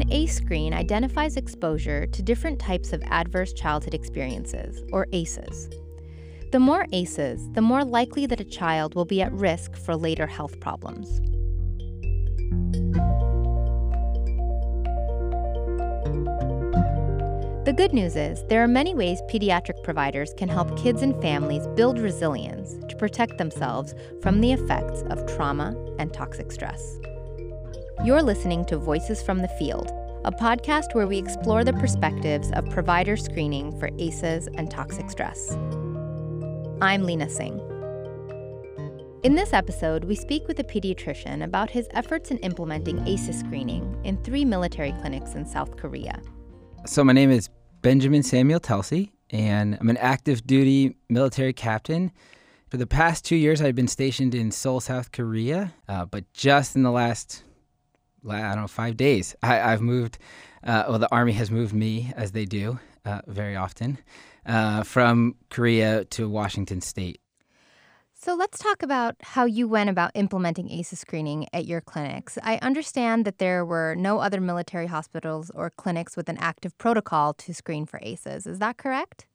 An ACE screen identifies exposure to different types of adverse childhood experiences, or ACEs. The more ACEs, the more likely that a child will be at risk for later health problems. The good news is there are many ways pediatric providers can help kids and families build resilience to protect themselves from the effects of trauma and toxic stress. You're listening to Voices from the Field, a podcast where we explore the perspectives of provider screening for ACEs and toxic stress. I'm Lena Singh. In this episode, we speak with a pediatrician about his efforts in implementing ACEs screening in three military clinics in South Korea. So, my name is Benjamin Samuel Telsey, and I'm an active duty military captain. For the past two years, I've been stationed in Seoul, South Korea, uh, but just in the last, I don't know, five days, I, have moved. Uh, well, the Army has moved me, as they do uh, very often, uh, from Korea to Washington State. So let's talk about how you went about implementing ACEs screening at your clinics. I understand that there were no other military hospitals or clinics with an active protocol to screen for ACEs. Is that correct?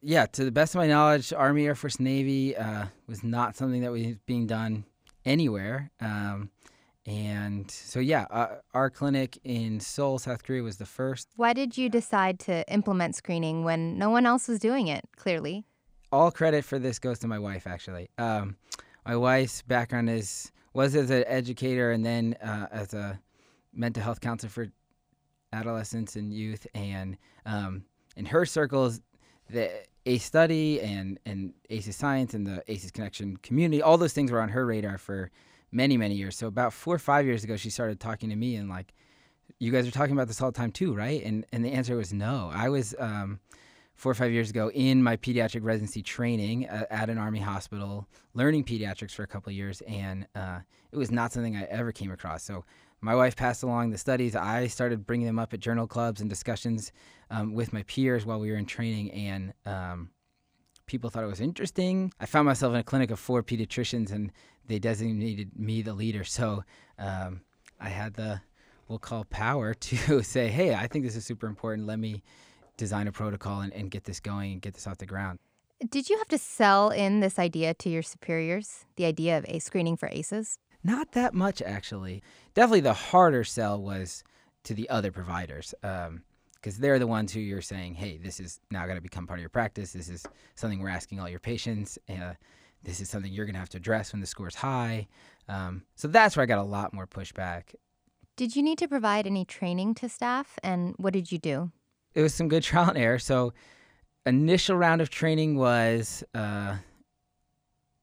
Yeah, to the best of my knowledge, Army, Air Force, Navy uh, was not something that was being done anywhere. Um, and so, yeah, uh, our clinic in Seoul, South Korea was the first. Why did you decide to implement screening when no one else was doing it, clearly? all credit for this goes to my wife. Actually, um, my wife's background is was as an educator and then uh, as a mental health counselor for adolescents and youth, and um, in her circles, the ACE study and and ACEs science and the ACEs connection community, all those things were on her radar for many many years. So about four or five years ago, she started talking to me and like, you guys are talking about this all the time too, right? And and the answer was no. I was um, four or five years ago in my pediatric residency training uh, at an army hospital, learning pediatrics for a couple of years, and uh, it was not something I ever came across. So my wife passed along the studies. I started bringing them up at journal clubs and discussions um, with my peers while we were in training, and um, people thought it was interesting. I found myself in a clinic of four pediatricians, and they designated me the leader. So um, I had the we'll call power to say, hey, I think this is super important. Let me design a protocol and, and get this going and get this off the ground. Did you have to sell in this idea to your superiors, the idea of a screening for ACEs? Not that much, actually. Definitely the harder sell was to the other providers. Um, because they're the ones who you're saying, hey, this is now going to become part of your practice. This is something we're asking all your patients. Uh, this is something you're going to have to address when the score's high. Um, so that's where I got a lot more pushback. Did you need to provide any training to staff, and what did you do? it was some good trial and error. So, initial round of training was uh,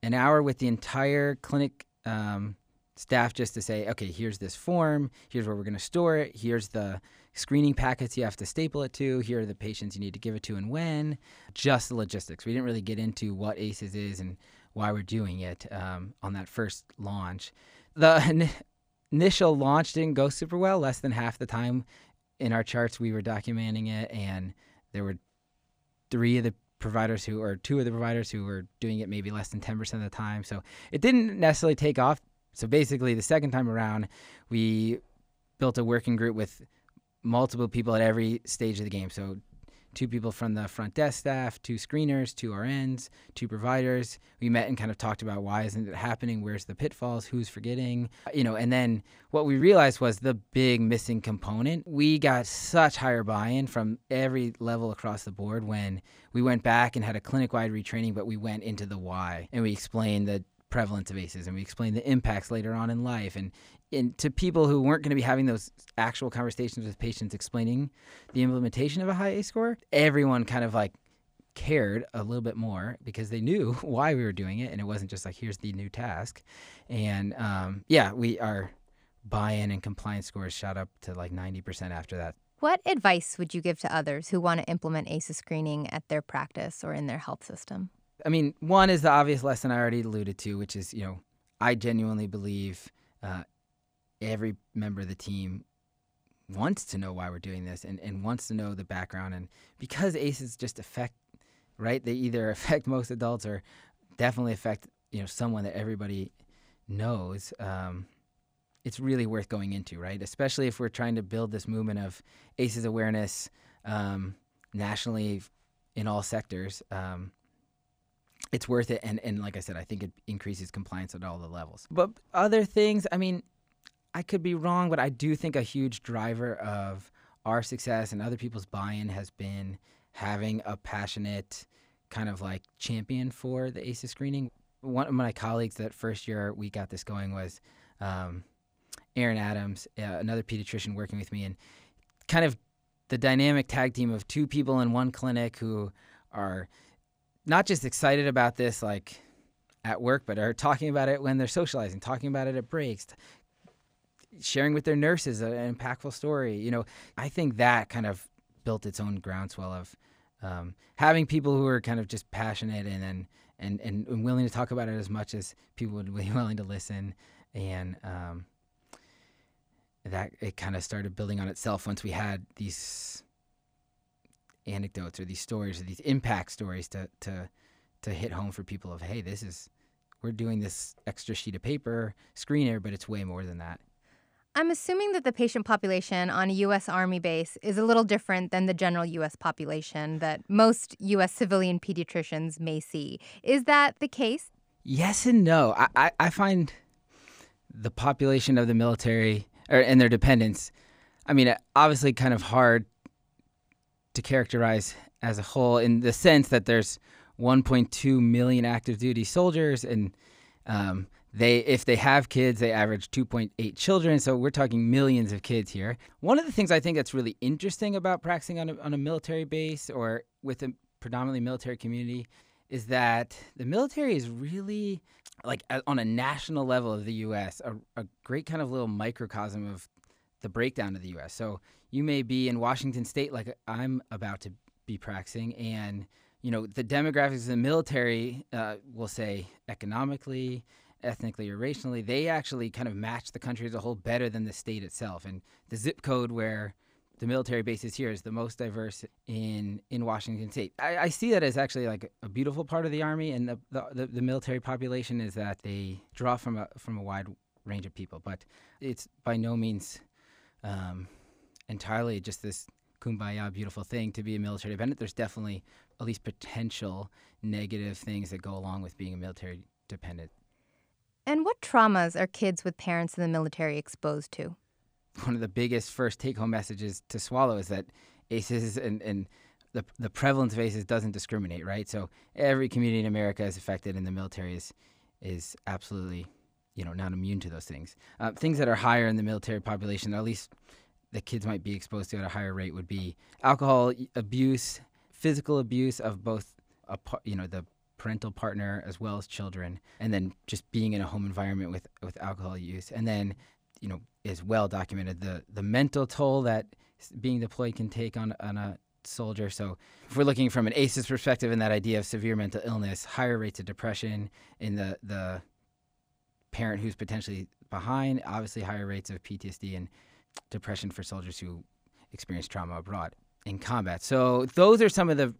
an hour with the entire clinic um, staff just to say, okay, here's this form, here's where we're going to store it, here's the screening packets you have to staple it to, here are the patients you need to give it to and when, just the logistics. We didn't really get into what ACEs is and why we're doing it um, on that first launch. The initial launch didn't go super well, less than half the time in our charts we were documenting it and there were three of the providers who or two of the providers who were doing it maybe less than 10% of the time so it didn't necessarily take off so basically the second time around we built a working group with multiple people at every stage of the game so two people from the front desk staff, two screeners, two RNs, two providers. We met and kind of talked about why isn't it happening? Where's the pitfalls? Who's forgetting? Uh, you know, and then what we realized was the big missing component. We got such higher buy-in from every level across the board when we went back and had a clinic-wide retraining, but we went into the why and we explained the prevalence of ACEs and we explained the impacts later on in life. And and to people who weren't going to be having those actual conversations with patients explaining the implementation of a high A score, everyone kind of like cared a little bit more because they knew why we were doing it and it wasn't just like here's the new task. And um, yeah we our buy-in and compliance scores shot up to like 90% after that. What advice would you give to others who want to implement ACEs screening at their practice or in their health system i mean one is the obvious lesson i already alluded to which is you know i genuinely believe uh, every member of the team wants to know why we're doing this and, and wants to know the background. And because ACEs just affect, right? They either affect most adults or definitely affect, you know, someone that everybody knows. Um, it's really worth going into, right? Especially if we're trying to build this movement of ACEs awareness um, nationally in all sectors. Um, it's worth it, and and like I said, I think it increases compliance at all the levels. But other things, I mean, I could be wrong, but I do think a huge driver of our success and other people's buy-in has been having a passionate kind of like champion for the ACEs screening. One of my colleagues that first year we got this going was um, Aaron Adams, uh, another pediatrician working with me, and kind of the dynamic tag team of two people in one clinic who are not just excited about this like at work, but are talking about it when they're socializing, talking about it at breaks, sharing with their nurses an impactful story. You know, I think that kind of built its own groundswell of um, having people who are kind of just passionate and and, and and willing to talk about it as much as people would be willing to listen, and um, that it kind of started building on itself once we had these anecdotes or these stories or these impact stories to to to hit home for people of hey this is we're doing this extra sheet of paper screener but it's way more than that I'm assuming that the patient population on a U.S. Army base is a little different than the general U.S. population that most U.S. civilian pediatricians may see. Is that the case? Yes and no. I, I, I find the population of the military or, and their dependents, I mean, obviously kind of hard to characterize as a whole in the sense that there's 1.2 million active duty soldiers and um, they if they have kids they average 2.8 children. So we're talking millions of kids here. One of the things i think that's really interesting about practicing on a, on a military base or with a predominantly military community is that the military is really like on a national level of the us a, a great kind of little microcosm of the breakdown of the us so you may be in washington state like i'm about to be practicing and you know the demographics of the military uh, will say economically ethnically or racially, they actually kind of match the country as a whole better than the state itself. And the zip code where the military base is here is the most diverse in in Washington State. I, I see that as actually like a beautiful part of the army and the, the, the military population is that they draw from a from a wide range of people, but it's by no means um, entirely just this kumbaya beautiful thing to be a military dependent. There's definitely at least potential negative things that go along with being a military dependent and what traumas are kids with parents in the military exposed to? One of the biggest first take home messages to swallow is that ACEs and, and the, the prevalence of ACEs doesn't discriminate, right? So every community in America is affected, and the military is, is absolutely you know, not immune to those things. Uh, things that are higher in the military population, at least the kids might be exposed to at a higher rate, would be alcohol abuse, physical abuse of both, a, you know, the parental partner as well as children, and then just being in a home environment with with alcohol use, and then you know is well documented the the mental toll that being deployed can take on on a soldier. So if we're looking from an ACEs perspective and that idea of severe mental illness, higher rates of depression in the the parent who's potentially behind, obviously higher rates of PTSD and depression for soldiers who experience trauma abroad in combat. So those are some of the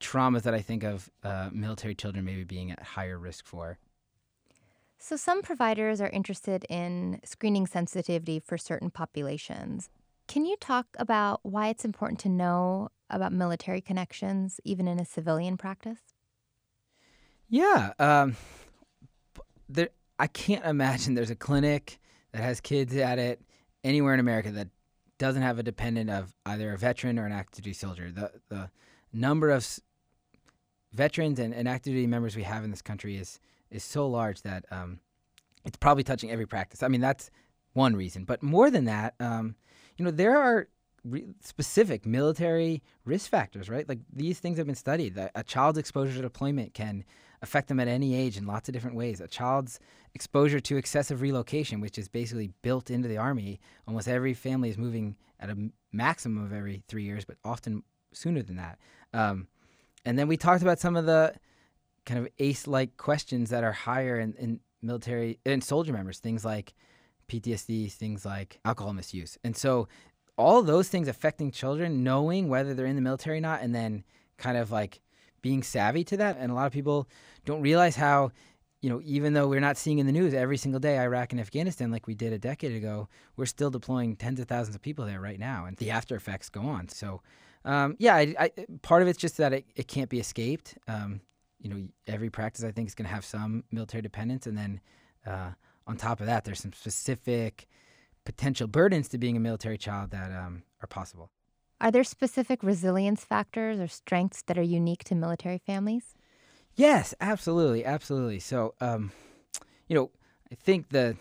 traumas that I think of uh, military children maybe being at higher risk for. So, some providers are interested in screening sensitivity for certain populations. Can you talk about why it's important to know about military connections, even in a civilian practice? Yeah. Um, there, I can't imagine there's a clinic that has kids at it anywhere in America that doesn't have a dependent of either a veteran or an active duty soldier. The, the number of veterans and, and active duty members we have in this country is is so large that um, it's probably touching every practice. I mean, that's one reason, but more than that, um, you know, there are re- specific military risk factors, right? Like these things have been studied. That a child's exposure to deployment can affect them at any age in lots of different ways. A child's exposure to excessive relocation, which is basically built into the army, almost every family is moving at a maximum of every three years, but often sooner than that. Um, and then we talked about some of the kind of ace like questions that are higher in, in military and soldier members, things like PTSD, things like alcohol misuse. And so all those things affecting children, knowing whether they're in the military or not, and then kind of like being savvy to that. And a lot of people don't realize how you know, even though we're not seeing in the news every single day Iraq and Afghanistan like we did a decade ago, we're still deploying tens of thousands of people there right now, and the after effects go on. So, um, yeah, I, I, part of it's just that it, it can't be escaped. Um, you know, every practice I think is going to have some military dependents, and then uh, on top of that, there's some specific potential burdens to being a military child that um, are possible. Are there specific resilience factors or strengths that are unique to military families? Yes, absolutely, absolutely. So, um, you know, I think the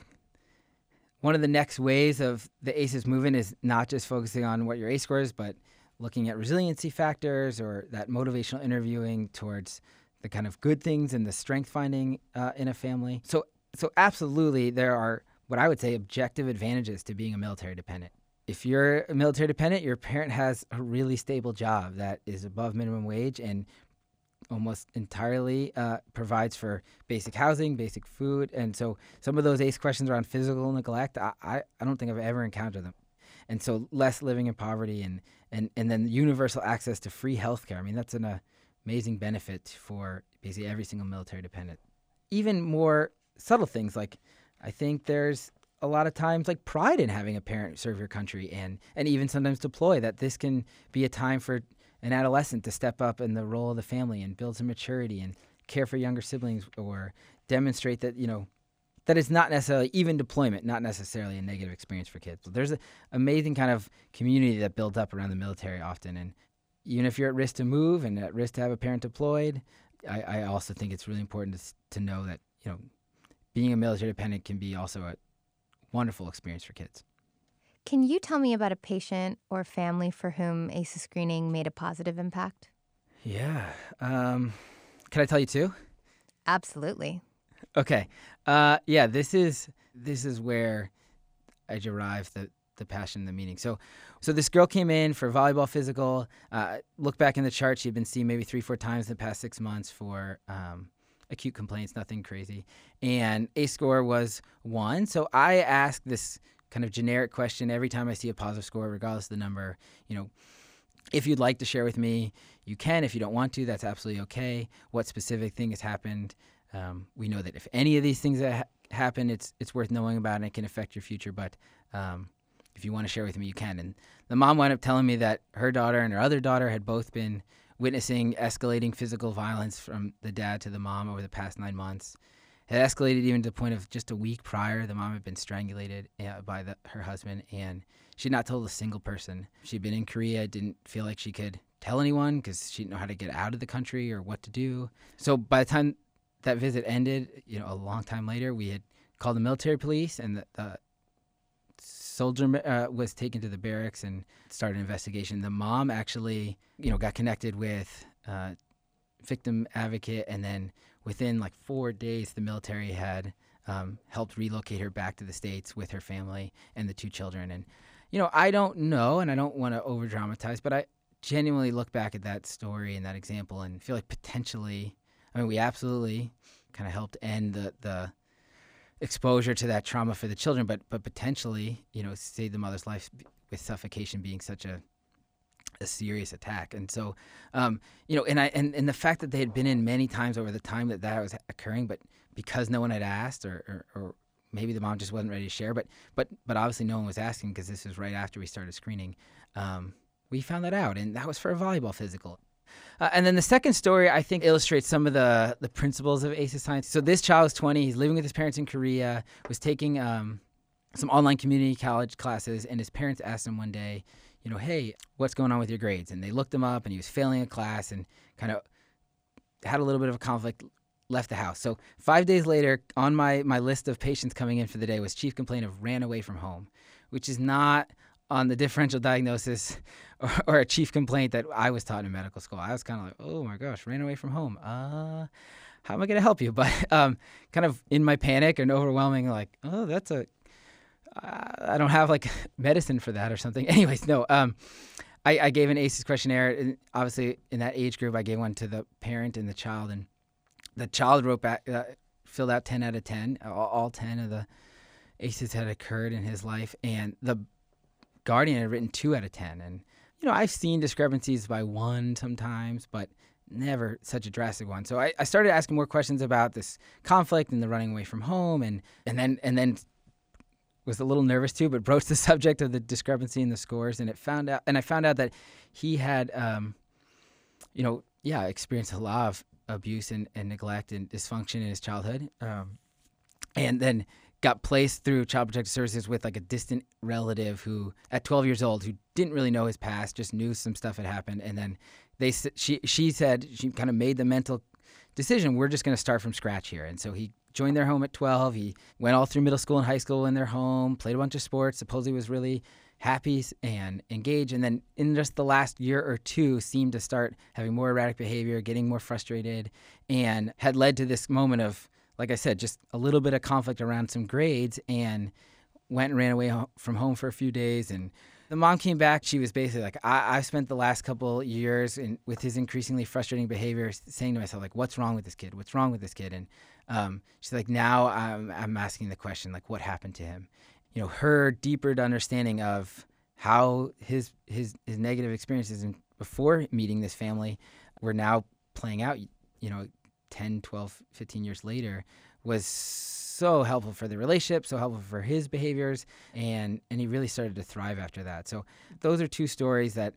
one of the next ways of the ACEs movement is not just focusing on what your ACE score is, but looking at resiliency factors or that motivational interviewing towards the kind of good things and the strength finding uh, in a family. So, so absolutely, there are what I would say objective advantages to being a military dependent. If you're a military dependent, your parent has a really stable job that is above minimum wage and almost entirely uh, provides for basic housing, basic food, and so some of those ACE questions around physical neglect, I, I, I don't think I've ever encountered them. And so less living in poverty and, and, and then universal access to free healthcare. I mean, that's an uh, amazing benefit for basically every single military dependent. Even more subtle things like I think there's a lot of times like pride in having a parent serve your country and and even sometimes deploy that this can be a time for an adolescent to step up in the role of the family and build some maturity and care for younger siblings or demonstrate that you know that it's not necessarily even deployment not necessarily a negative experience for kids. So there's an amazing kind of community that builds up around the military often. And even if you're at risk to move and at risk to have a parent deployed i, I also think it's really important to, to know that you know being a military dependent can be also a wonderful experience for kids can you tell me about a patient or family for whom ACEs screening made a positive impact? Yeah. Um, can I tell you too? Absolutely. Okay. Uh, yeah. This is this is where I derive the the passion, the meaning. So, so this girl came in for volleyball physical. Uh, look back in the chart; she had been seen maybe three, four times in the past six months for um, acute complaints, nothing crazy, and A score was one. So I asked this kind of generic question every time I see a positive score, regardless of the number. You know, if you'd like to share with me, you can. If you don't want to, that's absolutely okay. What specific thing has happened? Um, we know that if any of these things that ha- happen, it's it's worth knowing about and it can affect your future. But um, if you want to share with me, you can. And the mom wound up telling me that her daughter and her other daughter had both been witnessing escalating physical violence from the dad to the mom over the past nine months It escalated even to the point of just a week prior, the mom had been strangulated uh, by the, her husband, and she had not told a single person. She'd been in Korea, didn't feel like she could tell anyone because she didn't know how to get out of the country or what to do. So by the time that visit ended, you know, a long time later, we had called the military police, and the, the soldier uh, was taken to the barracks and started an investigation. The mom actually, you know, got connected with uh, victim advocate, and then within like four days, the military had um, helped relocate her back to the states with her family and the two children. And you know, I don't know, and I don't want to over dramatize, but I genuinely look back at that story and that example and feel like potentially, I mean, we absolutely kind of helped end the the exposure to that trauma for the children, but but potentially, you know, save the mother's life with suffocation being such a a serious attack. And so, um, you know, and I and, and the fact that they had been in many times over the time that that was occurring, but because no one had asked, or, or, or maybe the mom just wasn't ready to share, but but but obviously no one was asking because this was right after we started screening. Um, we found that out, and that was for a volleyball physical. Uh, and then the second story, I think, illustrates some of the the principles of ACEs science. So this child is 20. He's living with his parents in Korea. Was taking um, some online community college classes, and his parents asked him one day, you know, hey, what's going on with your grades? And they looked him up, and he was failing a class, and kind of had a little bit of a conflict. Left the house. So five days later, on my my list of patients coming in for the day was chief complaint of ran away from home, which is not on the differential diagnosis or, or, a chief complaint that I was taught in medical school. I was kind of like, oh my gosh, ran away from home. Uh, how am I going to help you? But um, kind of in my panic and overwhelming, like, oh, that's a I don't have like medicine for that or something. Anyways, no. Um, I, I gave an ACEs questionnaire, and obviously in that age group, I gave one to the parent and the child, and the child wrote back, uh, filled out ten out of ten. All, all ten of the ACEs had occurred in his life, and the guardian had written two out of ten. And you know, I've seen discrepancies by one sometimes, but never such a drastic one. So I, I started asking more questions about this conflict and the running away from home, and and then and then was a little nervous too, but broached the subject of the discrepancy in the scores, and it found out, and I found out that he had, um, you know, yeah, experienced a lot of abuse and, and neglect and dysfunction in his childhood, um, and then got placed through child protective services with like a distant relative who at 12 years old who didn't really know his past just knew some stuff had happened and then they she she said she kind of made the mental decision we're just going to start from scratch here and so he joined their home at 12. He went all through middle school and high school in their home, played a bunch of sports, supposedly was really happy and engaged. And then in just the last year or two, seemed to start having more erratic behavior, getting more frustrated, and had led to this moment of, like I said, just a little bit of conflict around some grades and went and ran away from home for a few days and the mom came back. She was basically like, I, have spent the last couple years in, with his increasingly frustrating behavior, saying to myself, like, what's wrong with this kid? What's wrong with this kid? And um, she's like, now I'm, I'm asking the question, like, what happened to him? You know, her deeper understanding of how his his his negative experiences before meeting this family were now playing out. You know, 10, 12, 15 years later was so helpful for the relationship, so helpful for his behaviors, and and he really started to thrive after that. So those are two stories that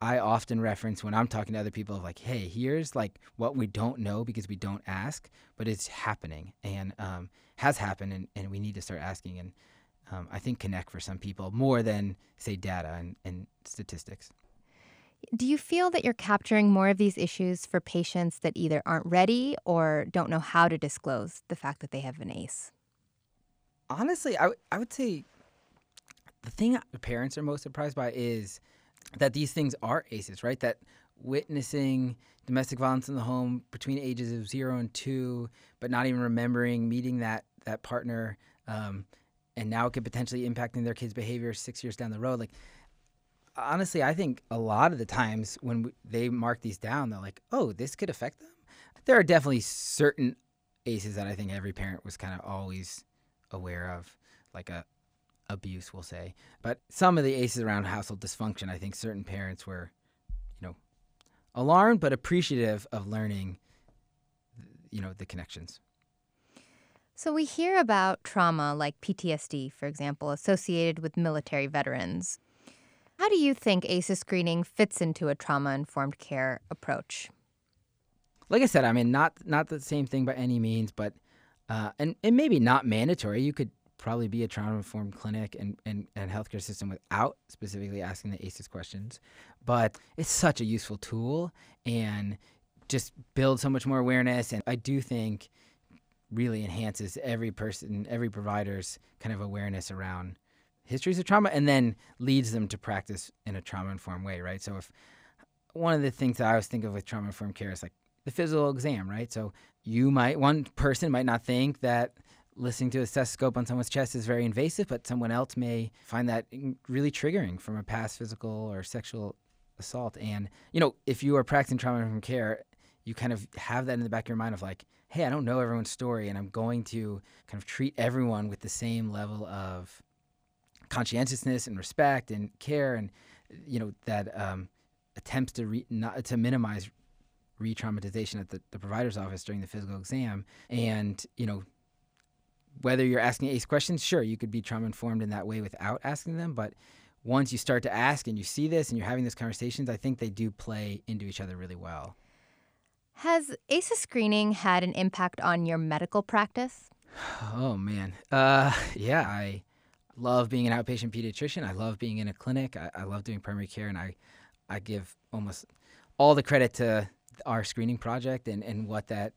I often reference when I'm talking to other people of like, hey, here's like what we don't know because we don't ask, but it's happening and um, has happened, and, and we need to start asking. And um, I think connect for some people more than say data and, and statistics. Do you feel that you're capturing more of these issues for patients that either aren't ready or don't know how to disclose the fact that they have an ACE? Honestly, I, w- I would say the thing parents are most surprised by is that these things are ACEs, right? That witnessing domestic violence in the home between ages of zero and two, but not even remembering meeting that that partner, um, and now it could potentially impacting their kids' behavior six years down the road. Like honestly, I think a lot of the times when we, they mark these down, they're like, "Oh, this could affect them." There are definitely certain aces that I think every parent was kind of always aware of, like a abuse, we'll say. But some of the aces around household dysfunction, I think certain parents were, you know, alarmed but appreciative of learning, you know, the connections. So we hear about trauma like PTSD, for example, associated with military veterans. How do you think ACEs screening fits into a trauma informed care approach? Like I said, I mean, not not the same thing by any means, but uh, and and maybe not mandatory. You could probably be a trauma informed clinic and, and, and healthcare system without specifically asking the ACEs questions. But it's such a useful tool and just builds so much more awareness. And I do think really enhances every person, every provider's kind of awareness around histories of trauma and then leads them to practice in a trauma informed way, right? So if one of the things that I always think of with trauma informed care is like the physical exam, right? So you might one person might not think that listening to a stethoscope on someone's chest is very invasive, but someone else may find that really triggering from a past physical or sexual assault. And you know, if you are practicing trauma informed care, you kind of have that in the back of your mind of like, hey, I don't know everyone's story, and I'm going to kind of treat everyone with the same level of conscientiousness and respect and care and you know that um, attempts to re- not, to minimize re-traumatization at the, the provider's office during the physical exam. And you know whether you're asking ace questions sure you could be trauma informed in that way without asking them. But once you start to ask and you see this and you're having these conversations i think they do play into each other really well. Has ACEs screening had an impact on your medical practice? Oh man. Uh, yeah i love being an outpatient pediatrician. I love being in a clinic. I, I love doing primary care, and I, I give almost all the credit to our screening project and, and what that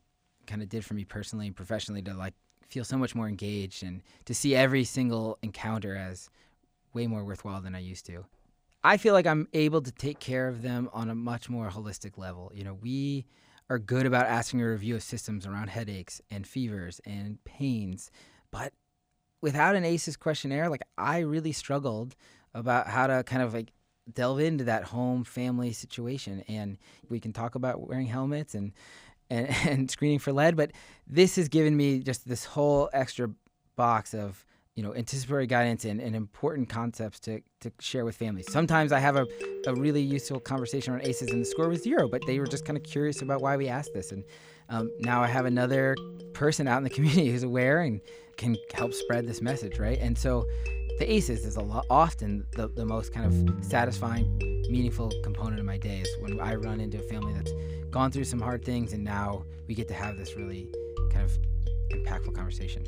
kind of did for me personally and professionally to like feel so much more engaged and to see every single encounter as way more worthwhile than I used to. I feel like I'm able to take care of them on a much more holistic level. You know, we are good about asking a review of systems around headaches and fevers and pains, but without an ACEs questionnaire, like I really struggled about how to kind of like delve into that home family situation. And we can talk about wearing helmets and and, and screening for lead, but this has given me just this whole extra box of you know, anticipatory guidance and, and important concepts to, to share with families. Sometimes I have a, a really useful conversation on ACEs and the score was zero, but they were just kind of curious about why we asked this. And um, now I have another person out in the community who's aware and can help spread this message, right? And so the ACEs is a lot, often the, the most kind of satisfying, meaningful component of my day is when I run into a family that's gone through some hard things and now we get to have this really kind of impactful conversation.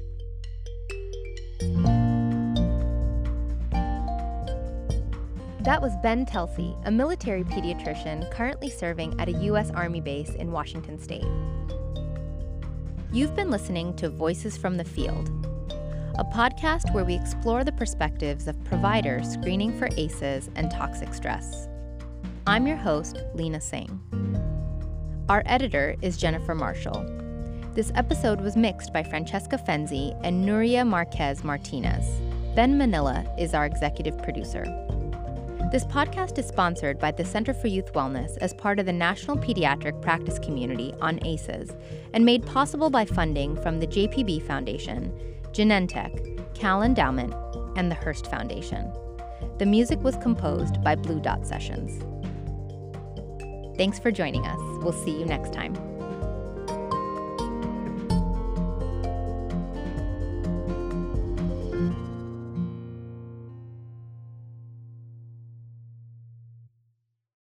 That was Ben Telsey, a military pediatrician currently serving at a U.S. Army base in Washington state. You've been listening to Voices from the Field, a podcast where we explore the perspectives of providers screening for ACEs and toxic stress. I'm your host, Lena Singh. Our editor is Jennifer Marshall. This episode was mixed by Francesca Fenzi and Nuria Marquez Martinez. Ben Manilla is our executive producer. This podcast is sponsored by the Center for Youth Wellness as part of the National Pediatric Practice Community on ACEs and made possible by funding from the JPB Foundation, Genentech, Cal Endowment, and the Hearst Foundation. The music was composed by Blue Dot Sessions. Thanks for joining us. We'll see you next time.